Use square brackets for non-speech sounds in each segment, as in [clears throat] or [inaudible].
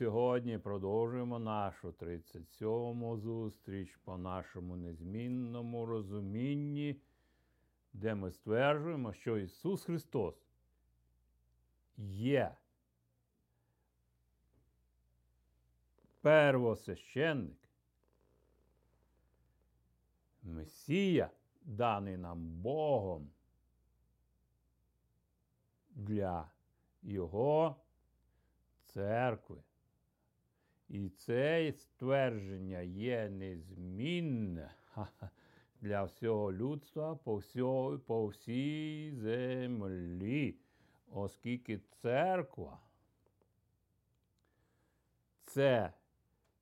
сьогодні продовжуємо нашу 37-му зустріч по нашому незмінному розумінні, де ми стверджуємо, що Ісус Христос є первосвященник, Месія, даний нам Богом для Його церкви. І це ствердження є незмінне для всього людства по, всьо, по всій землі, оскільки церква це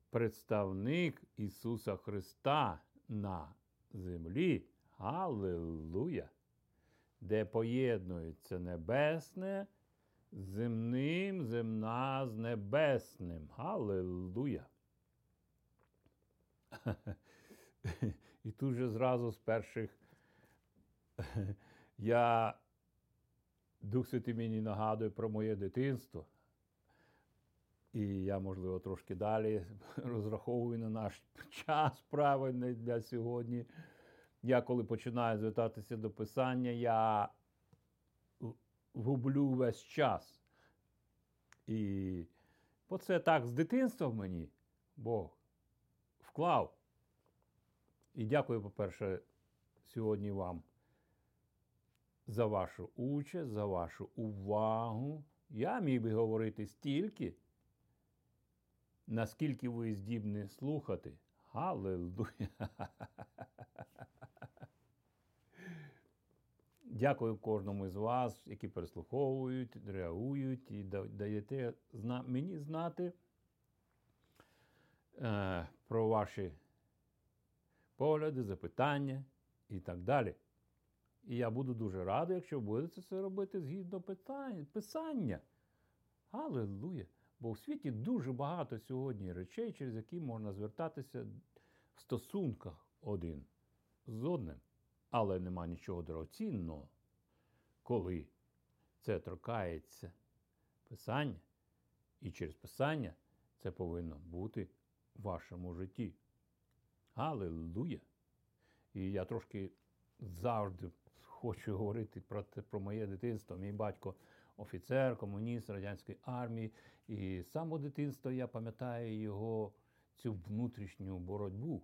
представник Ісуса Христа на землі. Аллилуйя! Де поєднується небесне земним, земна з небесним. Аллилуйя! [laughs] І тут же зразу з перших [laughs] я Дух Святий мені нагадує про моє дитинство. І я, можливо, трошки далі [laughs] розраховую на наш час правильний для сьогодні. Я, коли починаю звертатися до Писання, я гублю весь час. І бо це так з дитинства в мені Бог вклав. І дякую, по-перше, сьогодні вам за вашу участь, за вашу увагу. Я міг би говорити стільки, наскільки ви здібні слухати. Галилуя! [laughs] Дякую кожному з вас, які переслуховують, реагують і даєте мені знати е, про ваші погляди, запитання і так далі. І я буду дуже радий, якщо будете це робити згідно питання, писання. Аллилуйя! Бо в світі дуже багато сьогодні речей, через які можна звертатися в стосунках один з одним. Але нема нічого дорогоцінного, коли це торкається писання, і через писання це повинно бути в вашому житті. Аллилуйя! І я трошки завжди хочу говорити про те, про моє дитинство. Мій батько офіцер, комуніст радянської армії. І з самого дитинства я пам'ятаю його цю внутрішню боротьбу.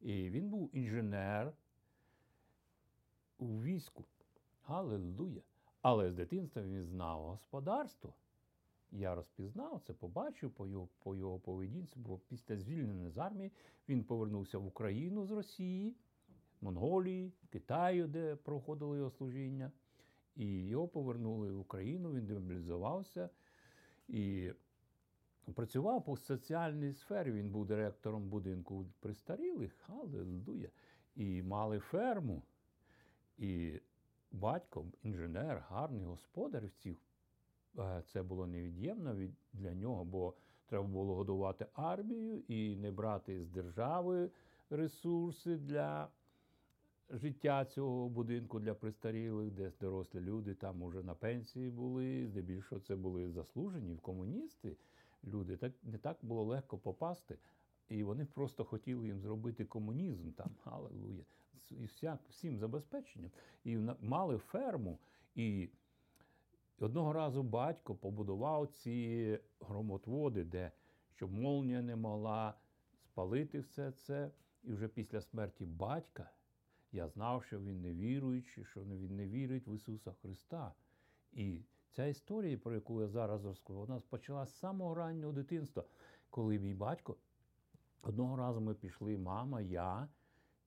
І він був інженер у війську. Галилуя! Але з дитинства він знав господарство. Я розпізнав це, побачив по його по його поведінці, бо після звільнення з армії він повернувся в Україну з Росії, Монголії, Китаю, де проходило його служіння. І його повернули в Україну, він демобілізувався і працював по соціальній сфері. Він був директором будинку престарілих, аллилуйя, і мали ферму. І батько, інженер, гарний господар в цих. Е, це було невід'ємно для нього, бо треба було годувати армію і не брати з держави ресурси для життя цього будинку для престарілих, де дорослі люди там уже на пенсії були. Здебільшого це були заслужені комуністи. Люди так не так було легко попасти. І вони просто хотіли їм зробити комунізм там, алелуя, і всім забезпеченням. І мали ферму. І одного разу батько побудував ці громотводи, де щоб молнія не могла спалити все це. І вже після смерті батька я знав, що він не віруючий, що він не вірить в Ісуса Христа. І ця історія, про яку я зараз розкажу, вона почалася з самого раннього дитинства, коли мій батько одного разу ми пішли, мама, я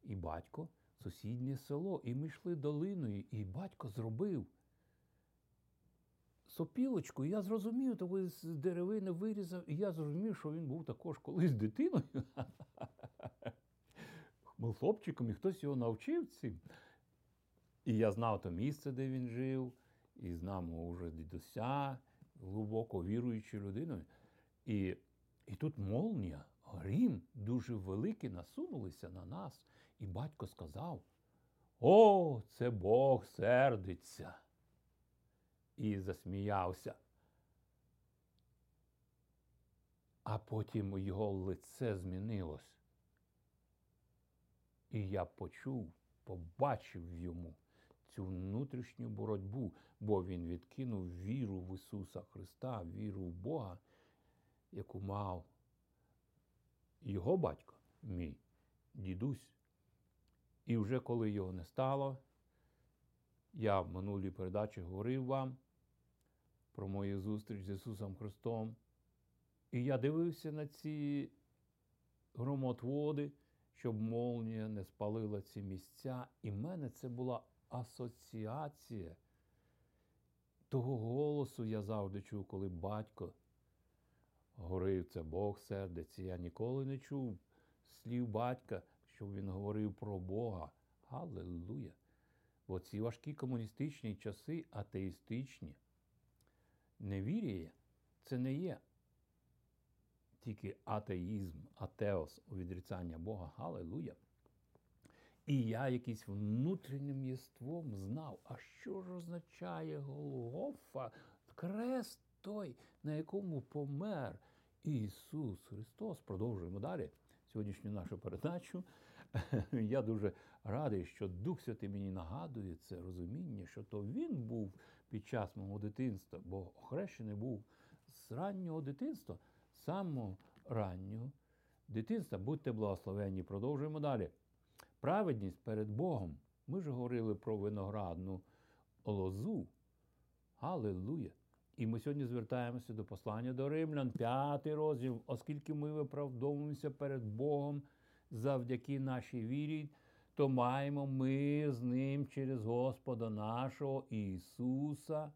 і батько, сусіднє село, і ми йшли долиною, і батько зробив. Сопілочку, і я зрозумів, то з деревини вирізав, і я зрозумів, що він був також колись дитиною. [laughs] хлопчиком, і хтось його навчив цим. І я знав то місце, де він жив, і знав вже дідуся, глибоко віруючою людиною. І і тут молнія, грім дуже великий, насунулися на нас. І батько сказав: О, це Бог сердиться. І засміявся. А потім його лице змінилось. І я почув, побачив йому цю внутрішню боротьбу, бо він відкинув віру в Ісуса Христа, віру в Бога, яку мав його батько, мій дідусь. І вже коли його не стало, я в минулій передачі говорив вам про мою зустріч з Ісусом Христом. І я дивився на ці громотводи, щоб молнія не спалила ці місця. І в мене це була асоціація того голосу я завжди чув, коли батько говорив, це Бог сердиться. Я ніколи не чув слів батька, щоб він говорив про Бога. Аллилуйя! Бо ці важкі комуністичні часи, атеїстичні, невір'я це не є тільки атеїзм, атеос у відрицання Бога. Галилуя! І я якийсь внутрішнім єством знав, а що ж означає Голгофа, крест той, на якому помер Ісус Христос. Продовжуємо далі сьогоднішню нашу передачу. [laughs] Я дуже радий, що Дух Святий мені нагадує це розуміння, що то Він був під час мого дитинства, бо охрещений був з раннього дитинства, самого раннього дитинства. Будьте благословенні, продовжуємо далі. Праведність перед Богом. Ми ж говорили про виноградну лозу. Аллилуйя! І ми сьогодні звертаємося до послання до римлян, п'ятий розділ, оскільки ми виправдовуємося перед Богом завдяки нашій вірі, то маємо ми з Ним через Господа нашого Ісуса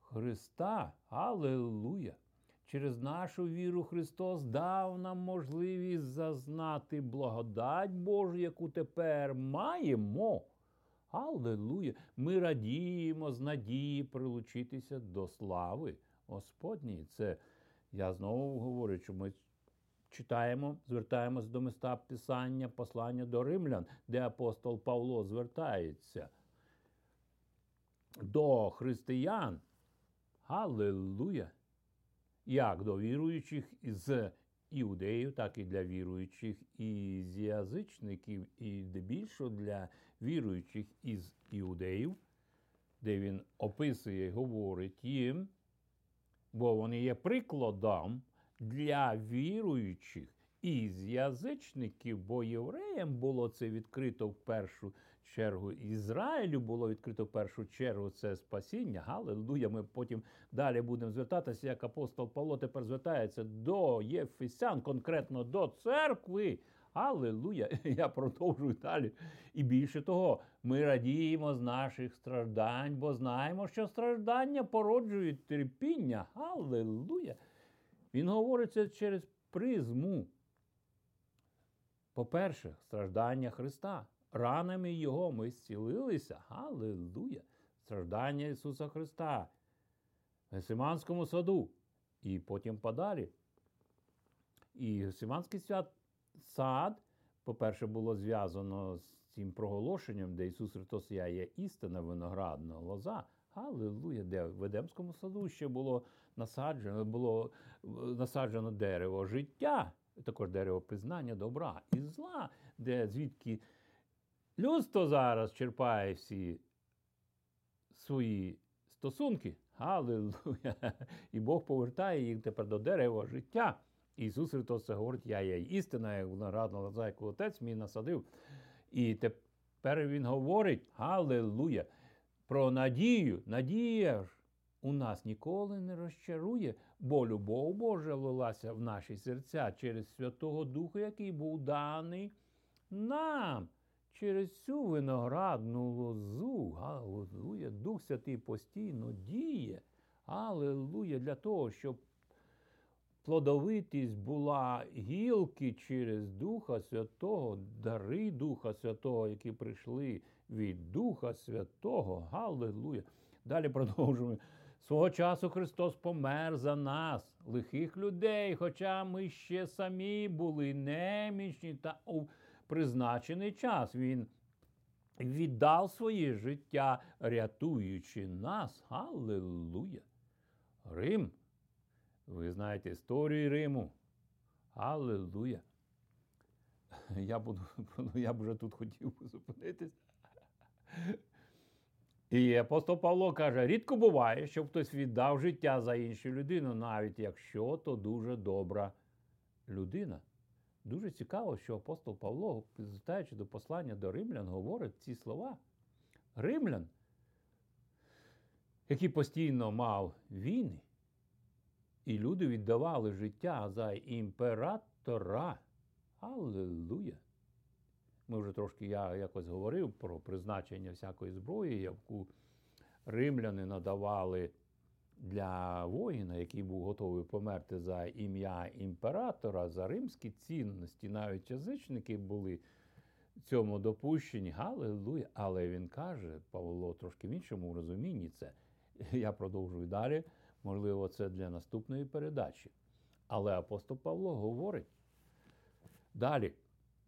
Христа. Аллилуйя! Через нашу віру Христос дав нам можливість зазнати благодать Божу, яку тепер маємо. Аллилуйя! Ми радіємо з надії прилучитися до слави Господньої. Це я знову говорю, що ми читаємо, звертаємось до міста Писання, послання до римлян, де апостол Павло звертається до християн. Аллилуйя! Як до віруючих з іудеїв, так і для віруючих із язичників, і здебільшого для віруючих із іудеїв, де він описує говорить їм, бо вони є прикладом для віруючих із язичників, бо євреям було це відкрито в першу чергу. Ізраїлю було відкрито в першу чергу це спасіння. Галилуя. Ми потім далі будемо звертатися, як апостол Павло тепер звертається до Єфесян, конкретно до церкви. Аллилуйя! [laughs] Я продовжую далі. І більше того, ми радіємо з наших страждань, бо знаємо, що страждання породжують терпіння. Аллилуйя! Він говорить це через призму. По-перше, страждання Христа. Ранами Його ми зцілилися. Аллилуйя! Страждання Ісуса Христа в Гесиманському саду. І потім подалі. І Гесиманський свят сад, по-перше, було зв'язано з цим проголошенням, де Ісус Христос я є істина виноградна лоза. Аллилуйя, де в Едемському саду ще було насаджено було насаджено дерево життя, також дерево пізнання добра і зла, де звідки людство зараз черпає всі свої стосунки. Аллилуйя! І Бог повертає їх тепер до дерева життя. Ісус Христос це говорить, я є істина, як виноградна лоза, яку отець мій насадив. І тепер Він говорить, Аллилуйя, про надію. Надія ж у нас ніколи не розчарує, бо любов Божа влилася в наші серця через Святого Духа, який був даний нам. Через цю виноградну лозу, Аллилуйя, Дух Святий постійно діє. Аллилуйя, для того, щоб плодовитість була гілки через Духа Святого, дари Духа Святого, які прийшли від Духа Святого. Галилуя! Далі продовжуємо. Свого часу Христос помер за нас, лихих людей, хоча ми ще самі були немічні та у призначений час. Він віддав своє життя, рятуючи нас. Галилуя! Рим ви знаєте історію Риму. Аллилуйя. Я буду, [laughs] я б вже тут хотів би зупинитися. І апостол Павло каже: рідко буває, щоб хтось віддав життя за іншу людину, навіть якщо то дуже добра людина. Дуже цікаво, що апостол Павло, звертаючи до послання до римлян, говорить ці слова. Римлян, який постійно мав війни, і люди віддавали життя за імператора. Аллилуйя! Ми вже трошки я якось говорив про призначення всякої зброї, яку римляни надавали для воїна, який був готовий померти за ім'я імператора, за римські цінності. Навіть язичники були цьому допущені. Галилуя! Але він каже, Павло трошки в іншому розумінні це. Я продовжую далі. Можливо, це для наступної передачі. Але апостол Павло говорить далі.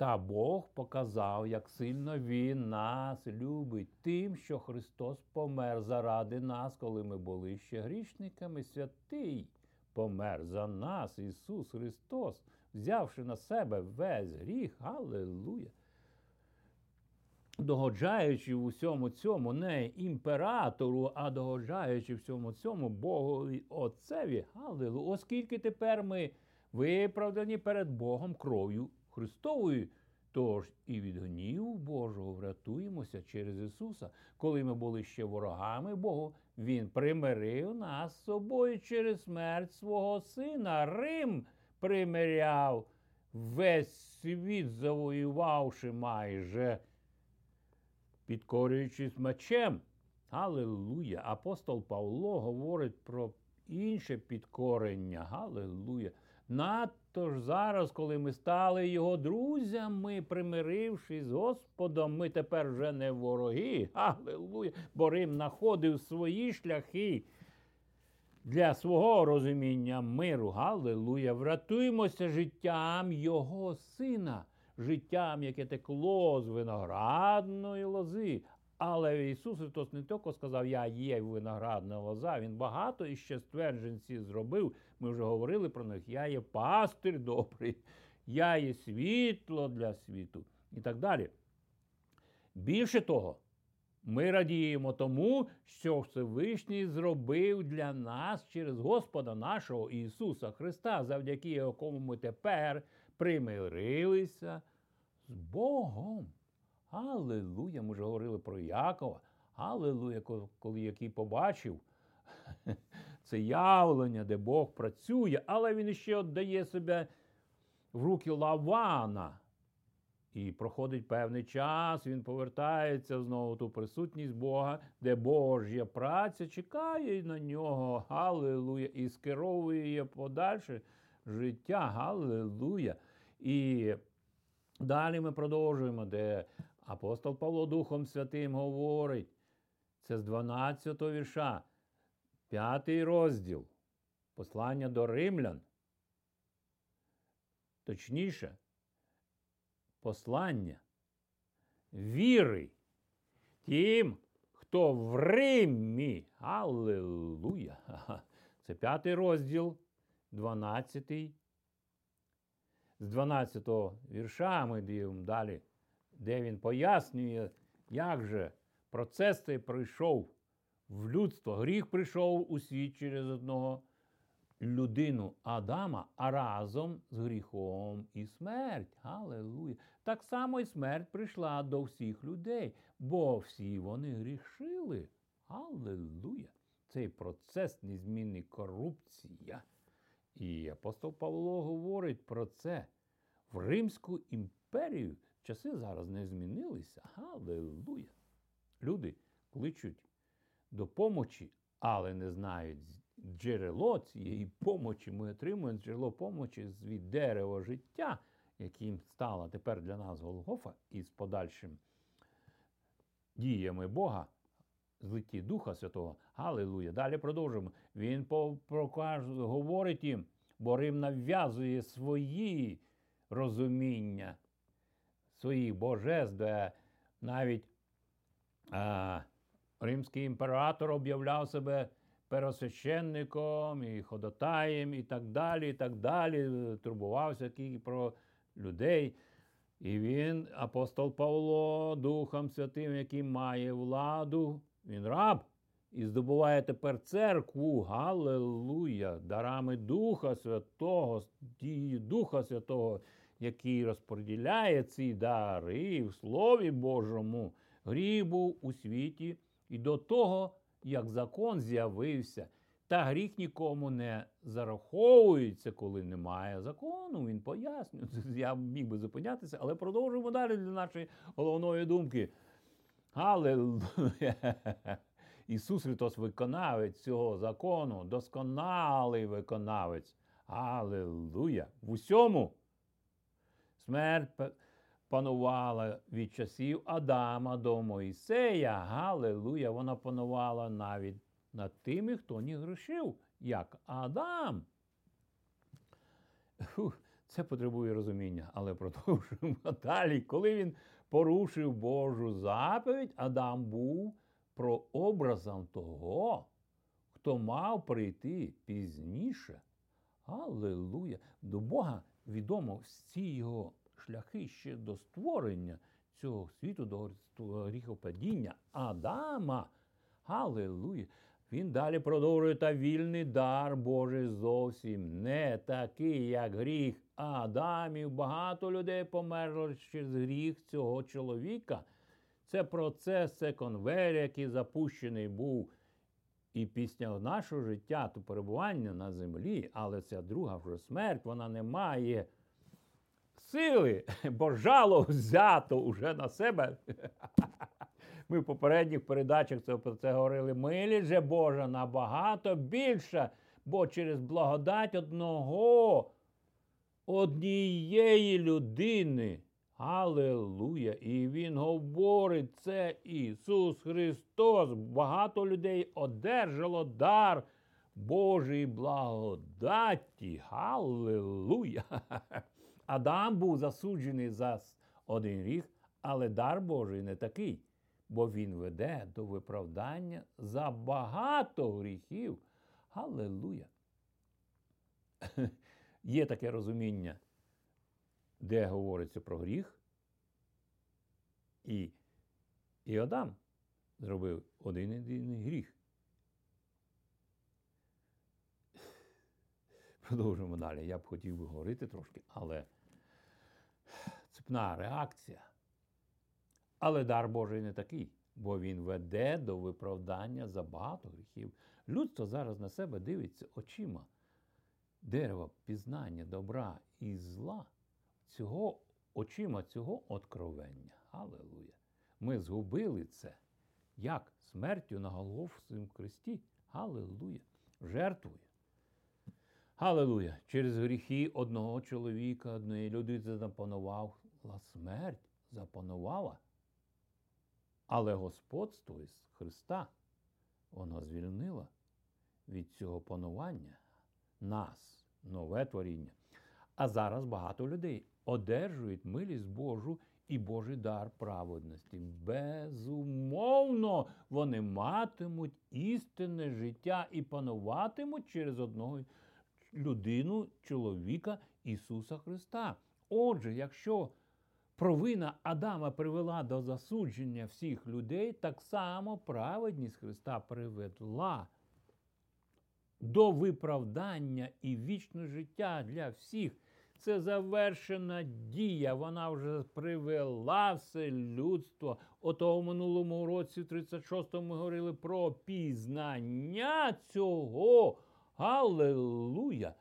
Та Бог показав, як сильно Він нас любить тим, що Христос помер заради нас, коли ми були ще грішниками. Святий помер за нас, Ісус Христос, взявши на себе весь гріх. Аллилуйя! Догоджаючи в усьому цьому не імператору, а догоджаючи всьому цьому Богові Отцеві. Аллилуйя! Оскільки тепер ми виправдані перед Богом кров'ю Христовою. Тож і від гніву Божого врятуємося через Ісуса. Коли ми були ще ворогами Богу, Він примирив нас з собою через смерть свого Сина. Рим примиряв весь світ, завоювавши майже, підкорюючись мечем. Галилуя! Апостол Павло говорить про інше підкорення. Галилуя! Надто ж зараз, коли ми стали його друзями, примирившись з Господом, ми тепер вже не вороги. Аллилуйя! Бо Рим знаходив свої шляхи для свого розуміння миру. Галилуя! Врятуємося життям Його Сина, життям, яке текло з виноградної лози. Але Ісус Христос не тільки сказав, я є виноградна лоза, Він багато іще ствердженці зробив. Ми вже говорили про них. Я є пастир добрий, я є світло для світу і так далі. Більше того, ми радіємо тому, що Всевишній зробив для нас через Господа нашого Ісуса Христа, завдяки якому ми тепер примирилися з Богом. Аллилуйя! Ми вже говорили про Якова. Аллилуйя, коли який побачив [laughs] це явлення, де Бог працює, але він ще віддає себе в руки Лавана. І проходить певний час, він повертається знову ту присутність Бога, де Божя праця чекає на нього, Галилуя, і скеровує подальше життя. Галилуя. І далі ми продовжуємо, де апостол Павло Духом Святим говорить. Це з 12 го вірша. П'ятий розділ послання до римлян. Точніше, послання віри тим, хто в Римі. Аллилуйя! Це п'ятий розділ, 12. З 12 го вірша ми дивимо далі, де він пояснює, як же процес цей пройшов в людство. Гріх прийшов у світ через одного людину Адама, а разом з гріхом і смерть. Аллилуйя. Так само і смерть прийшла до всіх людей, бо всі вони грішили. Аллилуйя. Цей процес незмінний корупція. І апостол Павло говорить про це. В Римську імперію часи зараз не змінилися. Аллилуйя. Люди кличуть допомочі, але не знають джерело цієї помочі. Ми отримуємо джерело помочі від дерева життя, яким стала тепер для нас Голгофа, і з подальшим діями Бога, злитті Духа Святого. Галилуя. Далі продовжуємо. Він говорить їм, бо Рим нав'язує свої розуміння, своїх божеств, де навіть а, римський імператор об'являв себе пересвященником, і ходатаєм, і так далі, і так далі. Турбувався тільки про людей. І він, апостол Павло, Духом Святим, який має владу, він раб. І здобуває тепер церкву, Галилуя, дарами Духа Святого, дії Духа Святого, який розподіляє ці дари в Слові Божому. Гріх був у світі і до того, як закон з'явився. Та гріх нікому не зараховується, коли немає закону. Він пояснює. [laughs] Я міг би зупинятися, але продовжуємо далі для нашої головної думки. Аллилуйя! [laughs] Ісус Христос виконавець цього закону, досконалий виконавець. Аллилуйя! В усьому смерть панувала від часів Адама до Моїсея. Галилуя! Вона панувала навіть над тими, хто не грішив, як Адам. Це потребує розуміння, але продовжуємо [laughs] далі. Коли він порушив Божу заповідь, Адам був прообразом того, хто мав прийти пізніше. Аллилуйя! До Бога відомо всі його шляхи ще до створення цього світу, до гріхопадіння Адама. Аллилуйя! Він далі продовжує та вільний дар Божий зовсім не такий, як гріх Адамів. Багато людей померло через гріх цього чоловіка. Це процес, це конвейер, який запущений був і після нашого життя, то перебування на землі, але ця друга вже смерть, вона не має сили, [laughs] бо жало взято уже на себе. [laughs] Ми в попередніх передачах про це говорили. Милість же Божа набагато більша, бо через благодать одного, однієї людини. Аллилуйя! І Він говорить, це Ісус Христос. Багато людей одержало дар Божої благодаті. Аллилуйя! [laughs] Адам був засуджений за один рік, але дар Божий не такий бо він веде до виправдання за багато гріхів. Галилуя! [laughs] Є таке розуміння, де говориться про гріх, і, і Адам зробив один єдиний гріх. Продовжуємо далі. Я б хотів би говорити трошки, але цепна реакція. Але дар Божий не такий, бо він веде до виправдання за багато гріхів. Людство зараз на себе дивиться очима. Дерево пізнання добра і зла, цього очима цього откровення. Аллилуйя! Ми згубили це як смертю на Голгофському кресті. Аллилуйя! Жертвує. Аллилуйя! Через гріхи одного чоловіка, одної людини запанувала смерть, запанувала. Але господство із Христа воно звільнило від цього панування нас, нове творіння. А зараз багато людей одержують милість Божу і Божий дар праведності. Безумовно, вони матимуть істинне життя і пануватимуть через одного людину, чоловіка Ісуса Христа. Отже, якщо провина Адама привела до засудження всіх людей, так само праведність Христа привела до виправдання і вічне життя для всіх. Це завершена дія, вона вже привела все людство. Ото в минулому році, в 36-му, ми говорили про пізнання цього. Аллилуйя!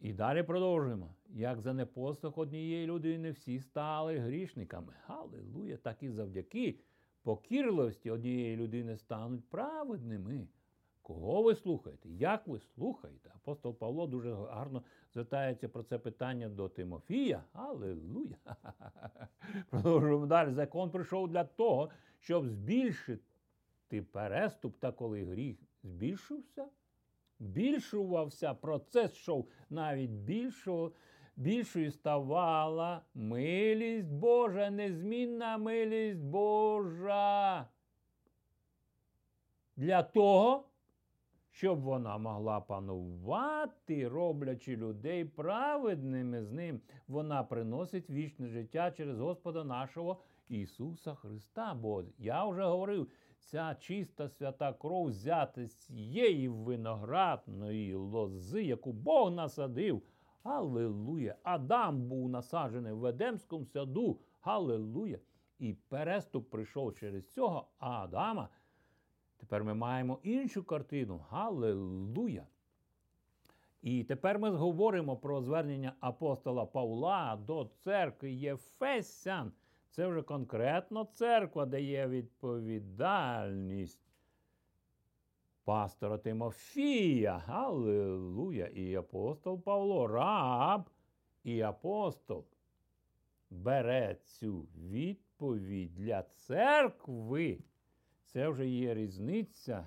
І далі продовжуємо. Як за непослух однієї людини всі стали грішниками. Аллилуйя! Так і завдяки покірливості однієї людини стануть праведними. Кого ви слухаєте? Як ви слухаєте? Апостол Павло дуже гарно звертається про це питання до Тимофія. Аллилуйя! [laughs] Продовжуємо далі. Закон прийшов для того, щоб збільшити переступ, та коли гріх збільшився збільшувався, процес йшов навіть більшого, більшою ставала милість Божа, незмінна милість Божа. Для того, щоб вона могла панувати, роблячи людей праведними з ним. Вона приносить вічне життя через Господа нашого Ісуса Христа. Бо я вже говорив, ця чиста свята кров взята з цієї виноградної лози, яку Бог насадив. Аллилуйя! Адам був насаджений в Едемському саду. Галилуя! І переступ прийшов через цього Адама. Тепер ми маємо іншу картину. Галилуя! І тепер ми говоримо про звернення апостола Павла до церкви Єфесян. Це вже конкретно церква дає відповідальність пастора Тимофія. Галилуя! І апостол Павло, раб і апостол бере цю відповідь для церкви. Це вже є різниця,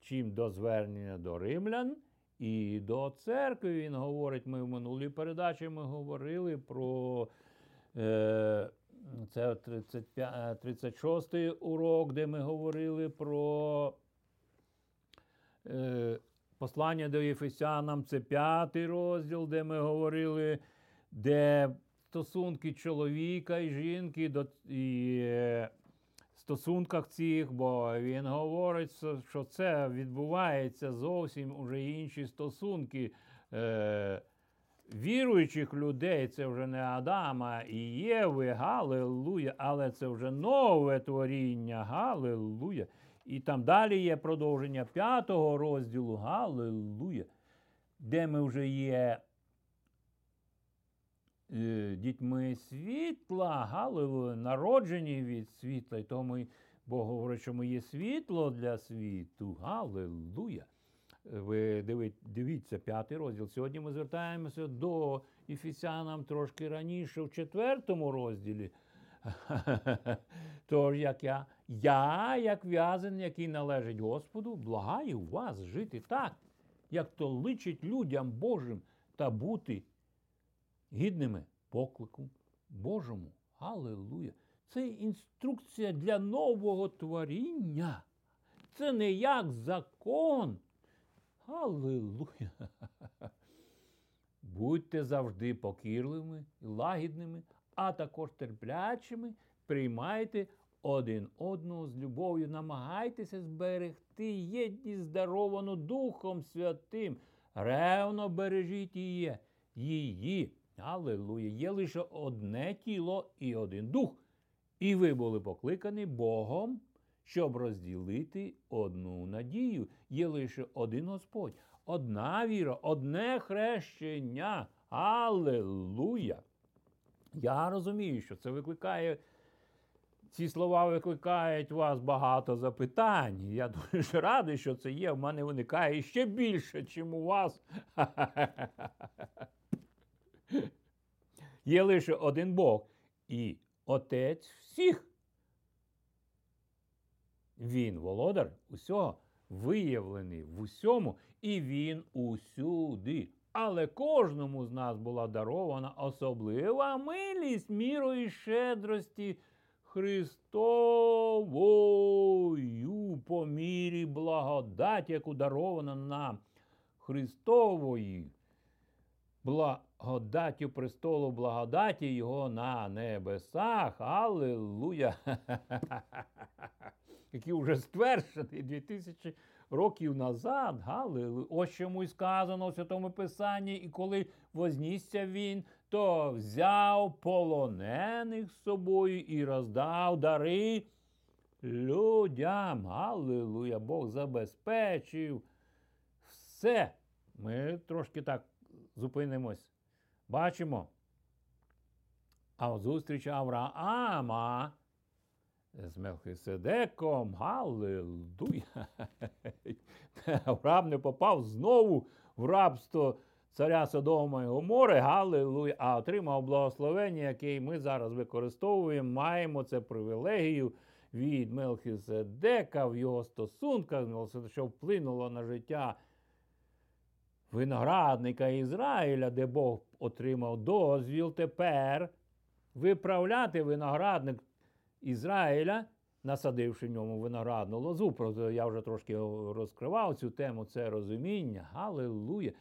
чим до звернення до римлян і до церкви. Він говорить, ми в минулій передачі ми говорили про е, це 36 й урок, де ми говорили про е, послання до Єфесянам, це п'ятий розділ, де ми говорили, де стосунки чоловіка і жінки до і, е, стосунках цих, бо він говорить, що це відбувається зовсім уже інші стосунки е, віруючих людей. Це вже не Адама і Єви, Галилуя, але це вже нове творіння, Галилуя. І там далі є продовження п'ятого розділу Галилуя, де ми вже є. Е, дітьми світла, галилуя, народжені від світла. І тому Бог говорить, що ми є світло для світу. Галилуя. Ви дивіться п'ятий розділ. Сьогодні ми звертаємося до Ефесянам трошки раніше, в четвертому розділі. [laughs] Тож, як я, я, як в'язан, який належить Господу, благаю вас жити так, як то личить людям Божим та бути гідними поклику Божому. Аллилуйя! Це інструкція для нового творіння. Це не як закон. Аллилуйя! Будьте завжди покірливими і лагідними, а також терплячими, приймайте один одного з любов'ю, намагайтеся зберегти єдність здаровану Духом Святим. Ревно бережіть її, її. Аллилуйя! Є лише одне тіло і один дух. І ви були покликані Богом, щоб розділити одну надію. Є лише один Господь, одна віра, одне хрещення. Аллилуйя! Я розумію, що це викликає. Ці слова викликають у вас багато запитань. Я дуже радий, що це є. У мене виникає ще більше, ніж у вас. [laughs] [laughs] Є лише один Бог і Отець всіх. Він, володар, усього, виявлений в усьому, і він усюди. Але кожному з нас була дарована особлива милість мірою щедрості Христовою по мірі благодаті, яку дарована нам Христовою благодаттю престолу благодаті Його на небесах. Аллилуйя! [laughs] Який вже стверджений 2000 років назад. Галилуя. Ось чому й сказано в Святому Писанні, і коли вознісся він, то взяв полонених з собою і роздав дари людям. Аллилуйя! Бог забезпечив все. Ми трошки так зупинимось. Бачимо. А зустріч Авраама з Мелхиседеком. Галилуя! [laughs] Авраам не попав знову в рабство царя Содома і Гомори, Галилуя, а отримав благословення, яке ми зараз використовуємо. Маємо це привілегію від Мелхиседека в його стосунках, що вплинуло на життя виноградника Ізраїля, де Бог отримав дозвіл тепер виправляти виноградник Ізраїля насадивши в ньому виноградну лозу. Просто я вже трошки розкривав цю тему, це розуміння. Галилуя.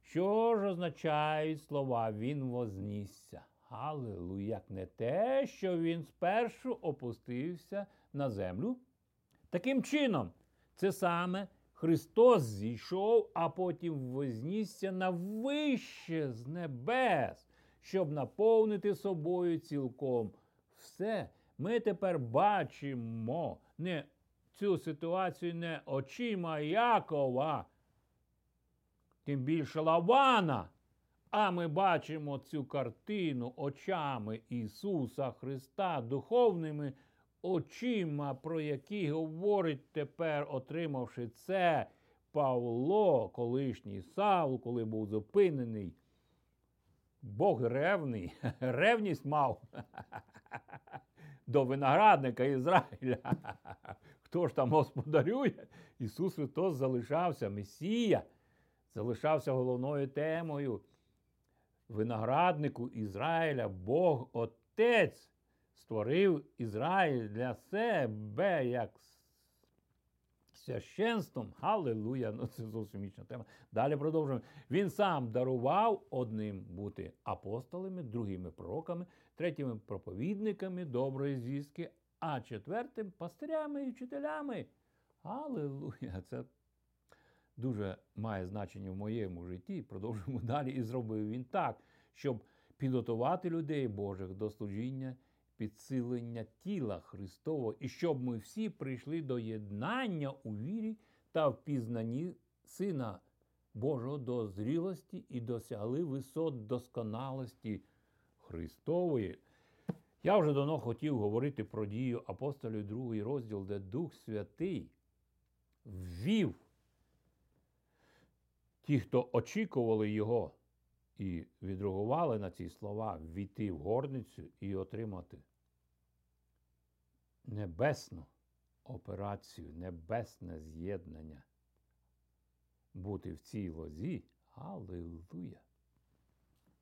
Що ж означають слова Він вознісся? Галилуя. Як не те, що він спершу опустився на землю. Таким чином, це саме Христос зійшов, а потім вознісся на вище з небес, щоб наповнити собою цілком все. Ми тепер бачимо не цю ситуацію не очима Якова, тим більше Лавана. А ми бачимо цю картину очами Ісуса Христа, духовними очима, про які говорить тепер, отримавши це Павло, колишній Савл, коли був зупинений. Бог ревний, [laughs] ревність мав [laughs] до виноградника Ізраїля. [laughs] Хто ж там господарює? Ісус Христос залишався Месія, залишався головною темою винограднику Ізраїля, Бог Отець створив Ізраїль для себе як священством. Галилуя! Ну, це зовсім інша тема. Далі продовжуємо. Він сам дарував одним бути апостолами, другими пророками, третіми проповідниками доброї звістки, а четвертим пастирями і вчителями. Галилуя! Це дуже має значення в моєму житті. Продовжуємо [laughs] далі. І зробив він так, щоб підготувати людей Божих до служіння, підсилення тіла Христового, і щоб ми всі прийшли до єднання у вірі та впізнанні Сина Божого до зрілості і досягли висот досконалості Христової. Я вже давно хотів говорити про дію апостолів, другий розділ, де Дух Святий ввів ті, хто очікували його і відреагували на ці слова, війти в горницю і отримати небесну операцію, небесне з'єднання. Бути в цій лозі, Аллилуйя!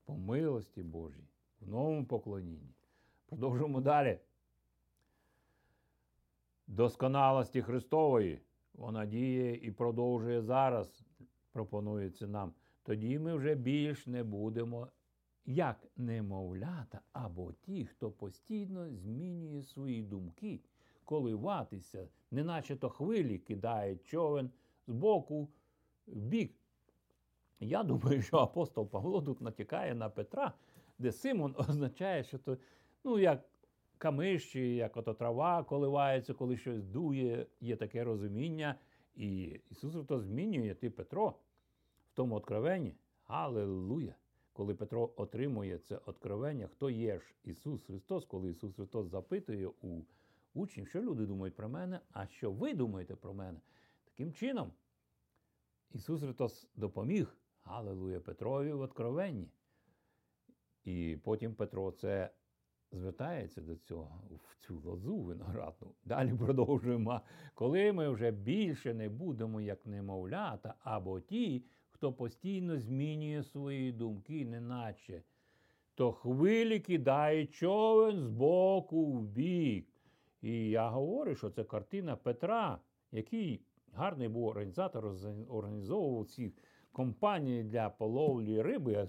По милості Божій, в новому поклонінні. Продовжуємо далі. Досконалості Христової вона діє і продовжує зараз, пропонується нам. Тоді ми вже більш не будемо як немовлята або ті, хто постійно змінює свої думки, коливатися, неначе то хвилі кидає човен з боку в бік. Я думаю, що апостол Павло тут натякає на Петра, де Симон [laughs] означає, що то, ну, як камиші, як ото трава коливається, коли щось дує, є таке розуміння. І Ісус Христос змінює ти Петро в тому откровенні. Аллилуйя! Коли Петро отримує це откровення, хто є ж Ісус Христос, коли Ісус Христос запитує у учнів, що люди думають про мене, а що ви думаєте про мене. Таким чином, Ісус Христос допоміг Аллилуйя Петрові в откровенні. І потім Петро це звертається до цього, в цю лозу виноградну. Далі продовжуємо. Коли ми вже більше не будемо як немовлята, або ті, хто постійно змінює свої думки, неначе, то хвилі кидає човен з боку в бік. І я говорю, що це картина Петра, який гарний був організатор, організовував ці компанії для половлі риби.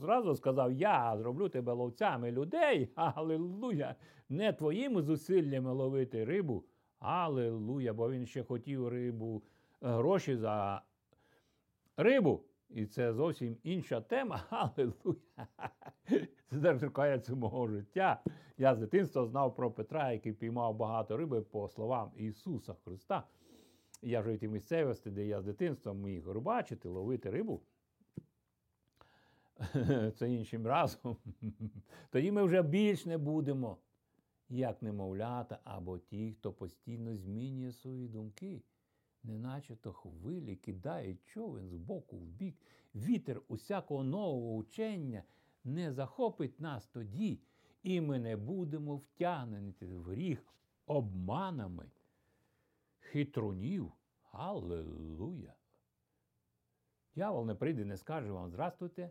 Зразу сказав: я зроблю тебе ловцями людей, [laughs] аллилуйя, не твоїми зусиллями ловити рибу. Аллилуйя, бо він ще хотів рибу, гроші за рибу. І це зовсім інша тема. [laughs] Аллилуйя. Це торкається мого життя. Я з дитинства знав про Петра, який піймав багато риби по словам Ісуса Христа. Я жив в тій місцевості, де я з дитинства міг рибачити, ловити рибу. [laughs] Це іншим разом. [laughs] Тоді ми вже більш не будемо, як немовлята, або ті, хто постійно змінює свої думки неначе то хвилі кидають човен з боку в бік. Вітер усякого нового учення не захопить нас тоді, і ми не будемо втягнені в гріх обманами хитрунів. Аллилуйя! Дьявол не прийде, не скаже вам здрастуйте.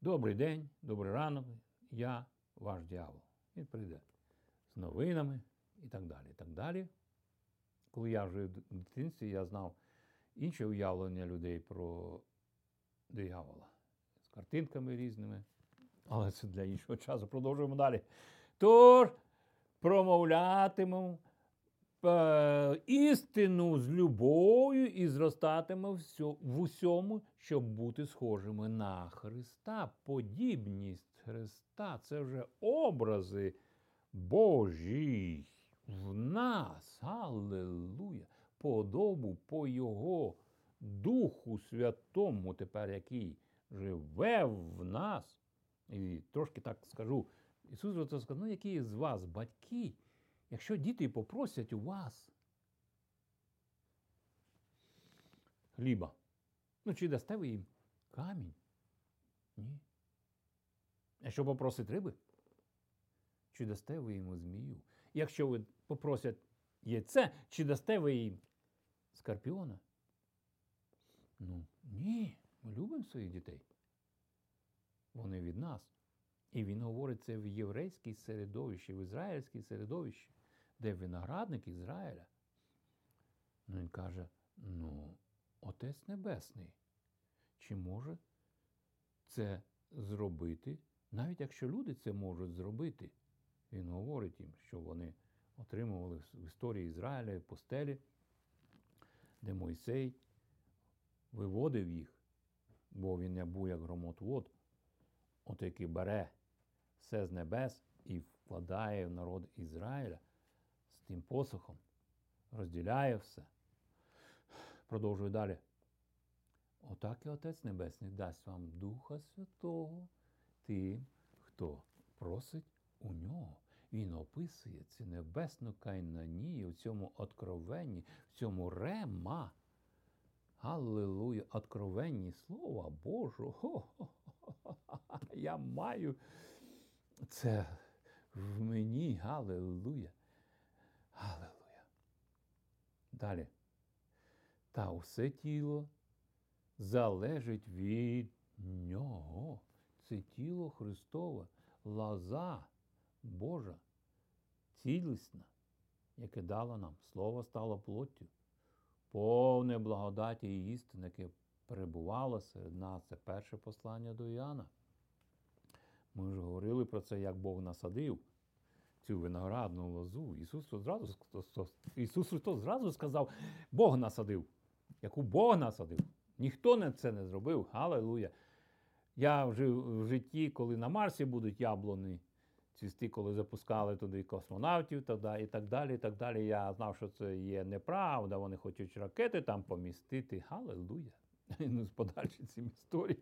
Добрий день, добрий ранок, я ваш дьявол. Він прийде з новинами, і так далі. і так далі. Коли я жив в дитинстві, я знав інше уявлення людей про диявола з картинками різними. Але це для іншого часу. Продовжуємо далі. Тож промовлятимемо е, істину з любов'ю і зростатиме в усьому, щоб бути схожими на Христа. Подібність Христа це вже образи Божі в нас. Аллилуйя! Подобу по Його Духу Святому, тепер який живе в нас. І трошки так скажу. Ісус сказав, ну які з вас батьки, якщо діти попросять у вас хліба, ну чи дасте ви їм камінь? Ні. Якщо попросить риби, чи дасте ви йому змію? Якщо ви попросять яйце, чи дасте ви їм скорпіона? Ну, ні, ми любимо своїх дітей. Вони від нас. І він говорить це в єврейській середовищі, в ізраїльській середовищі, де виноградник Ізраїля. Ну, він каже: ну, Отець Небесний, чи може це зробити, навіть якщо люди це можуть зробити? Він говорить їм, що вони отримували в історії Ізраїля постелі, де Мойсей виводив їх, бо він не був як громотвод, от який бере все з небес і вкладає в народ Ізраїля з тим посохом, розділяє все. Продовжую далі. Отак і Отець Небесний дасть вам Духа Святого тим, хто просить у нього. Він описує цю небесну кайнанію в цьому откровенні, в цьому рема. Аллилуйя, откровенні слова Божого. [laughs] Я маю це в мені. Галилуя. Галилуя. Далі. Та усе тіло залежить від нього. Це тіло Христове, лоза Божа, цілісна, яке дало нам. Слово стало плоттю, повне благодаті і істини, яке перебувало серед нас. Це перше послання до Іоанна. Ми вже говорили про це, як Бог насадив цю виноградну лозу. Ісус зразу, Ісус Христос зразу сказав, Бог насадив. Яку Бог насадив. Ніхто це не зробив. Галилуя. Я вже в житті, коли на Марсі будуть яблуни цвісти, коли запускали туди космонавтів і так далі. і так далі. Я знав, що це є неправда. Вони хочуть ракети там помістити. Галилуя. [laughs] Ну, з подальші цим історії.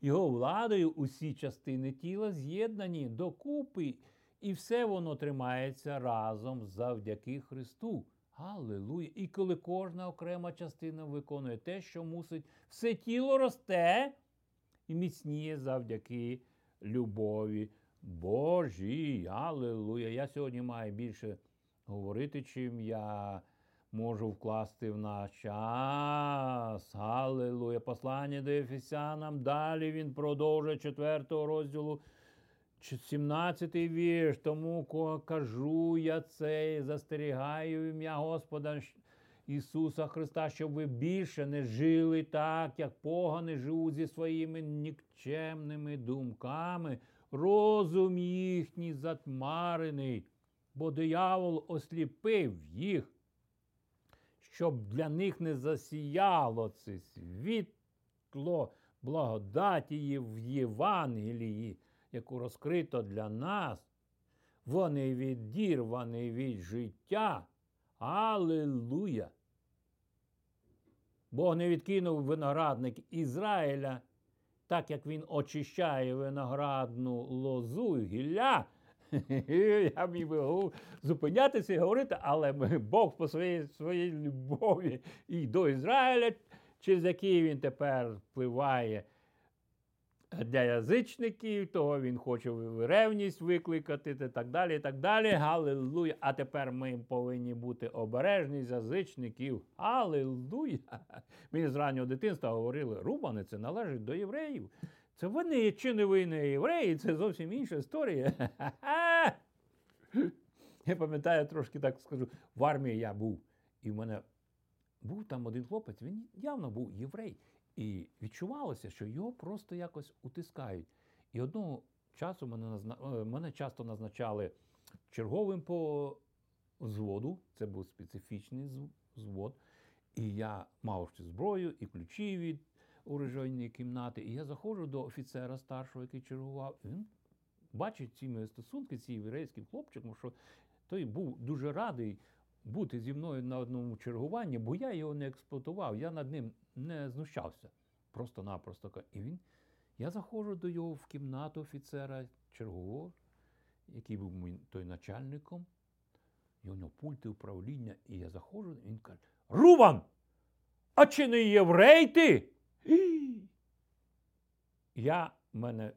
Його владою усі частини тіла з'єднані докупи, і все воно тримається разом завдяки Христу. Аллилуйя! І коли кожна окрема частина виконує те, що мусить, все тіло росте і міцніє завдяки любові Божій. Аллилуйя! Я сьогодні маю більше говорити, чим я можу вкласти в наш час. Аллилуйя! Послання до Ефесянам. Далі він продовжує 4 розділу. 17-й вірш, тому кажу я це і застерігаю ім'я Господа Ісуса Христа, щоб ви більше не жили так, як погани живуть зі своїми нікчемними думками, розум їхній затьмарений, бо диявол осліпив їх, щоб для них не засіяло це світло благодаті в Євангелії яку розкрито для нас, вони відірвані від життя. Аллилуйя! Бог не відкинув виноградник Ізраїля, так як він очищає виноградну лозу гілля. [laughs] Я міг би гу- зупинятися і говорити, але Бог по своїй, своїй любові і до Ізраїля, через який він тепер впливає для язичників, того він хоче ревність викликати, і так далі. і так далі. Галилуя. А тепер ми повинні бути обережні з язичників. Галилуя. [laughs] Мені з раннього дитинства говорили, рубани це належить до євреїв. Це вони чи не ви не євреї, це зовсім інша історія. [laughs] Я пам'ятаю, трошки так скажу, в армії я був. І в мене був там один хлопець, він явно був єврей. І відчувалося, що його просто якось утискають. І одного часу мене назна... Е, мене часто назначали черговим по взводу, це був специфічний взвод. І я мав ще зброю і ключі від оружейної кімнати. І я заходжу до офіцера старшого, який чергував. Він бачить ці мої стосунки, ці єврейським хлопчиком, що той був дуже радий бути зі мною на одному чергуванні, бо я його не експлуатував, я над ним не знущався. Просто-напросто. І він, я заходжу до його в кімнату офіцера чергового, який був той начальником, і у нього пульти управління, і я заходжу, і він каже: Рубан! А чи не єврей ти? [gasps] Я мене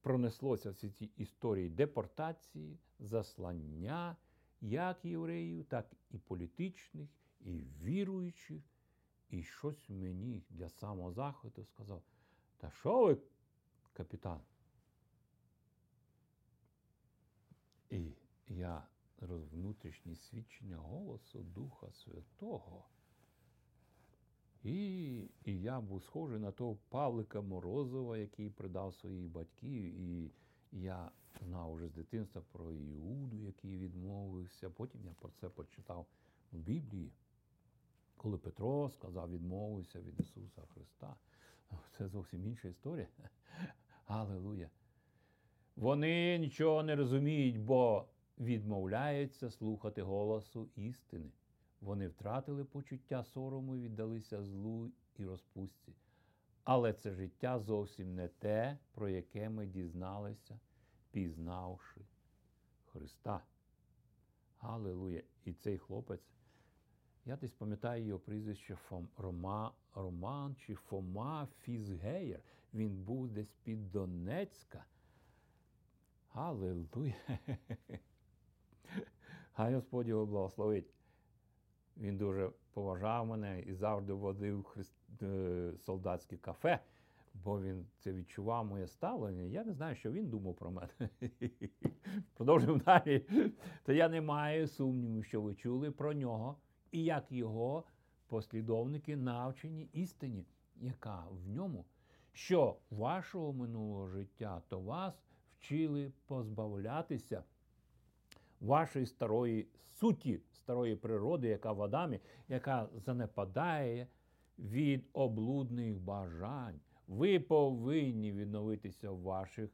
пронеслося всі ці історії депортації, заслання як євреїв, так і політичних, і віруючих. І щось мені для самозахисту сказав, та що ви, капітан? І я внутрішнє свідчення голосу Духа Святого. І і я був схожий на того Павлика Морозова, який придав своїх батьків. І я знав уже з дитинства про Іуду, який відмовився. Потім я про це почитав в Біблії. Коли Петро сказав, відмовився від Ісуса Христа. Це зовсім інша історія. Аллилуйя. Вони нічого не розуміють, бо відмовляються слухати голосу істини. Вони втратили почуття сорому і віддалися злу і розпустці. Але це життя зовсім не те, про яке ми дізналися, пізнавши Христа. Аллилуйя! І цей хлопець, я десь пам'ятаю його прізвище Фом, Рома, Роман чи Фома Фізгеєр. Він був десь під Донецька. Аллилуйя! [laughs] Хай Господь його благословить. Він дуже поважав мене і завжди водив христ... Е, солдатське кафе, бо він це відчував моє ставлення. Я не знаю, що він думав про мене. [laughs] Продовжуємо далі. То я не маю сумніву, що ви чули про нього і як його послідовники навчені істині, яка в ньому, що вашого минулого життя то вас вчили позбавлятися вашої старої суті, старої природи, яка в Адамі, яка занепадає від облудних бажань. Ви повинні відновитися в ваших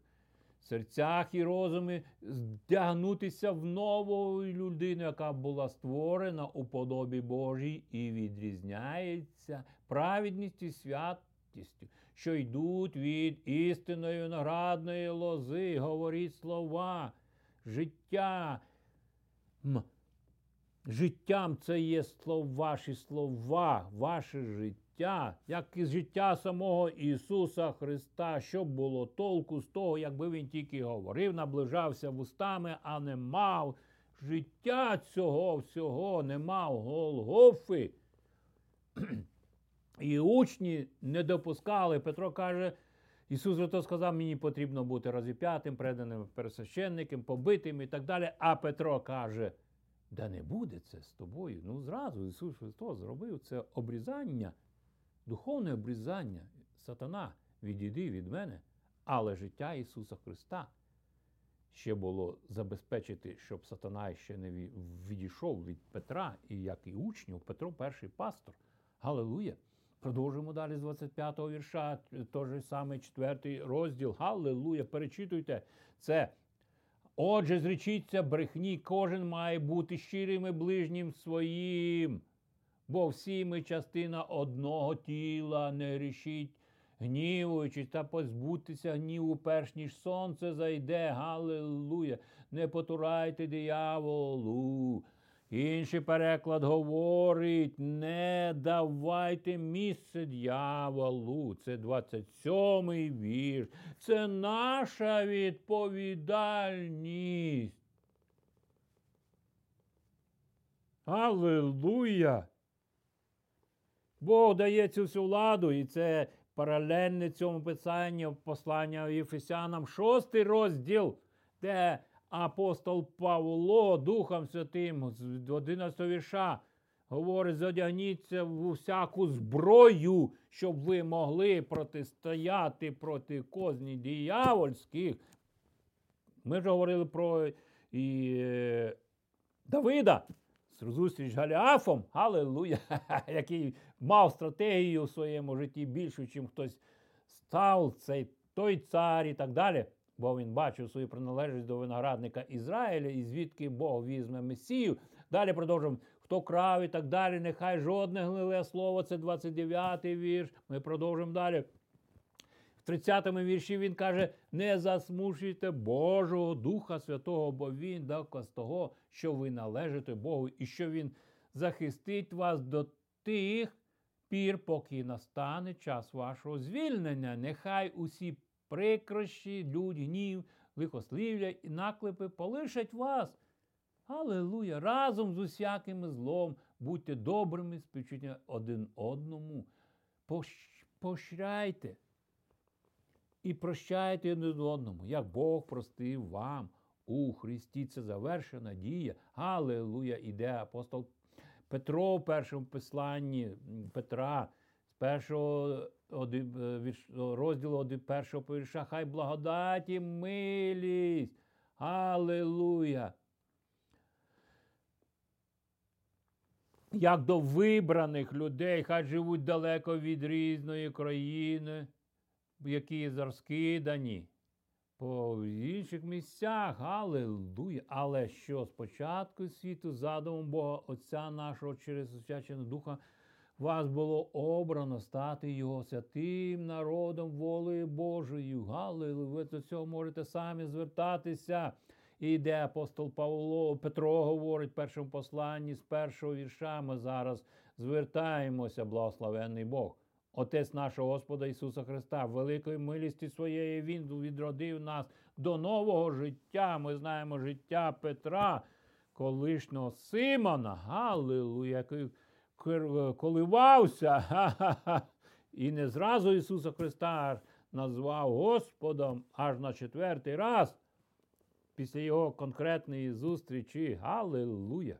серцях і розумі, здягнутися в нову людину, яка була створена у подобі Божій і відрізняється праведністю і святістю, що йдуть від істинної виноградної лози, говоріть слова, життя. Життям це є слова, ваші слова, ваше життя, як і життя самого Ісуса Христа, щоб було толку з того, якби Він тільки говорив, наближався вустами, а не мав життя цього всього, не мав Голгофи. [clears throat] І учні не допускали. Петро каже, Ісус Христос сказав, мені потрібно бути розіп'ятим, преданим пересвященником, побитим і так далі. А Петро каже, да не буде це з тобою. Ну, зразу Ісус Христос зробив це обрізання, духовне обрізання. Сатана, відійди від мене, але життя Ісуса Христа ще було забезпечити, щоб сатана ще не відійшов від Петра, і як і учнів, Петро перший пастор. Галилуя! Продовжуємо далі з 25-го вірша, той же самий четвертий розділ. Галилуя! Перечитуйте це. Отже, зречіться брехні, кожен має бути щирим і ближнім своїм, бо всі ми частина одного тіла, не рішіть, гнівуючись та позбутися гніву, перш ніж сонце зайде. Галилуя! Не потурайте дияволу. Інший переклад говорить: не давайте місце дьяволу. Це 27-й вірш. Це наша відповідальність. Аллилуйя! Бог дає цю всю владу, і це паралельне цьому писанню послання Єфесянам, шостий розділ, де апостол Павло Духом Святим з 11 вірша говорить, задягніться в усяку зброю, щоб ви могли протистояти проти козні диявольських. Ми вже говорили про і, е, Давида зустріч з Галіафом, Галилуя, [laughs] який мав стратегію в своєму житті більшу, чим хтось став, цей той цар і так далі. Бо він бачив свою приналежність до виноградника Ізраїля і звідки Бог візьме Месію. Далі продовжуємо. Хто крав і так далі, нехай жодне гниле слово, це 29-й вірш. Ми продовжуємо далі. В 30-му вірші він каже: не засмушуйте Божого Духа Святого, бо Він доказ того, що ви належите Богу, і що Він захистить вас до тих пір, поки настане час вашого звільнення. Нехай усі прикрощі, людь, гнів, лихослів'я і наклепи полишать вас. Аллилуйя! Разом з усяким злом будьте добрими, співчуття один одному. Пощайте і прощайте один одному, як Бог простив вам у Христі. Це завершена дія. Аллилуйя! Іде апостол Петро в першому посланні Петра з першого е, розділу першого повірша. Хай благодаті милість. Аллилуйя! Як до вибраних людей, хай живуть далеко від різної країни, які розкидані по інших місцях. Аллилуйя! Але що спочатку світу, задумом Бога, Отця нашого через освяченого Духа, вас було обрано стати Його святим народом, волею Божою. Галилуя! Ви до цього можете самі звертатися. І йде апостол Павло, Петро говорить в першому посланні з першого вірша. Ми зараз звертаємося, благословенний Бог. Отець нашого Господа Ісуса Христа, великої милісті своєї Він відродив нас до нового життя. Ми знаємо життя Петра, колишнього Симона, Галилуя, який коливався. [laughs] І не зразу Ісуса Христа назвав Господом аж на четвертий раз після його конкретної зустрічі. Галилуя!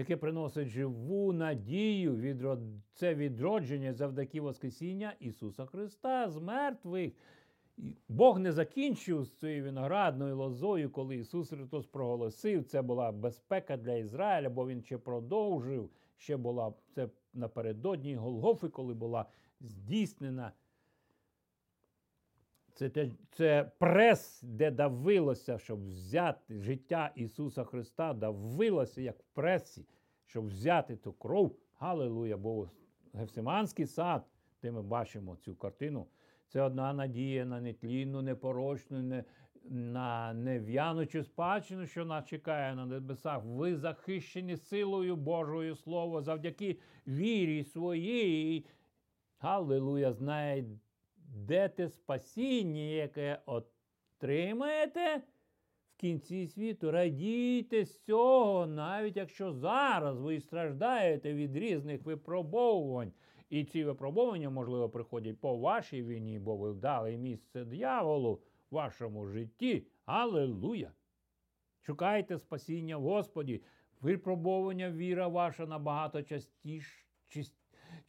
Яке приносить живу надію, відрод... це відродження завдяки Воскресіння Ісуса Христа з мертвих. Бог не закінчив з цією виноградною лозою, коли Ісус Христос проголосив. Це була безпека для Ізраїля, бо Він ще продовжив. Ще була це напередодні Голгофи, коли була здійснена це це прес, де давилося, щоб взяти життя Ісуса Христа, давилося, як в пресі, щоб взяти ту кров. Галилуя! Бо Гефсиманський сад, де ми бачимо цю картину, це одна надія на нетлінну, непорочну, не, на нев'янучу спадщину, що нас чекає на небесах. Ви захищені силою Божою Слово завдяки вірі своїй. Галилуя! Знає Дете спасіння, яке отримаєте в кінці світу. Радійте з цього, навіть якщо зараз ви страждаєте від різних випробовувань. І ці випробування, можливо, приходять по вашій війні, бо ви вдали місце дьяволу в вашому житті. Аллилуйя! Шукайте спасіння в Господі. Випробовування віра ваша набагато частіше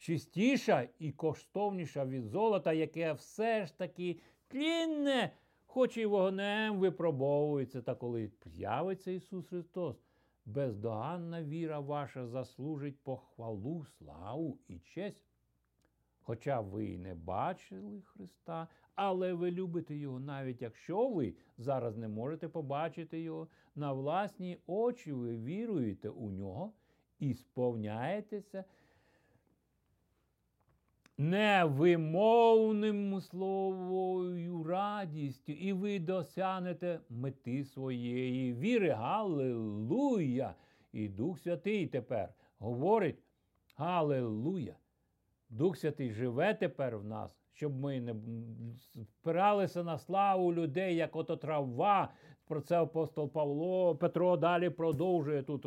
чистіша і коштовніша від золота, яке все ж таки тлінне, хоч і вогнем випробовується. Та коли з'явиться Ісус Христос, бездоганна віра ваша заслужить похвалу, славу і честь. Хоча ви й не бачили Христа, але ви любите Його, навіть якщо ви зараз не можете побачити Його на власні очі, ви віруєте у нього і сповняєтеся невимовним словою радістю, і ви досягнете мети своєї віри. Галилуя! І Дух Святий тепер говорить Галилуя! Дух Святий живе тепер в нас, щоб ми не спиралися на славу людей, як ото трава. Про це апостол Павло Петро далі продовжує тут.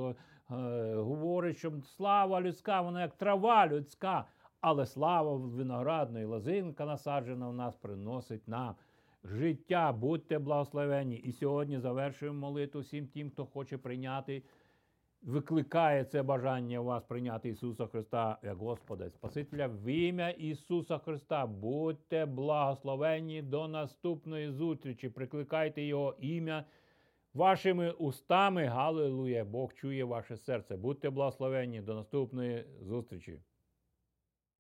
Е, говорить, що слава людська, вона як трава людська але слава виноградної лозинка насаджена в нас приносить нам життя. Будьте благословені. І сьогодні завершуємо молитву всім тим, хто хоче прийняти, викликає це бажання у вас прийняти Ісуса Христа як Господа, Спасителя в ім'я Ісуса Христа. Будьте благословені до наступної зустрічі. Прикликайте Його ім'я вашими устами. Галилуя! Бог чує ваше серце. Будьте благословені. До наступної зустрічі.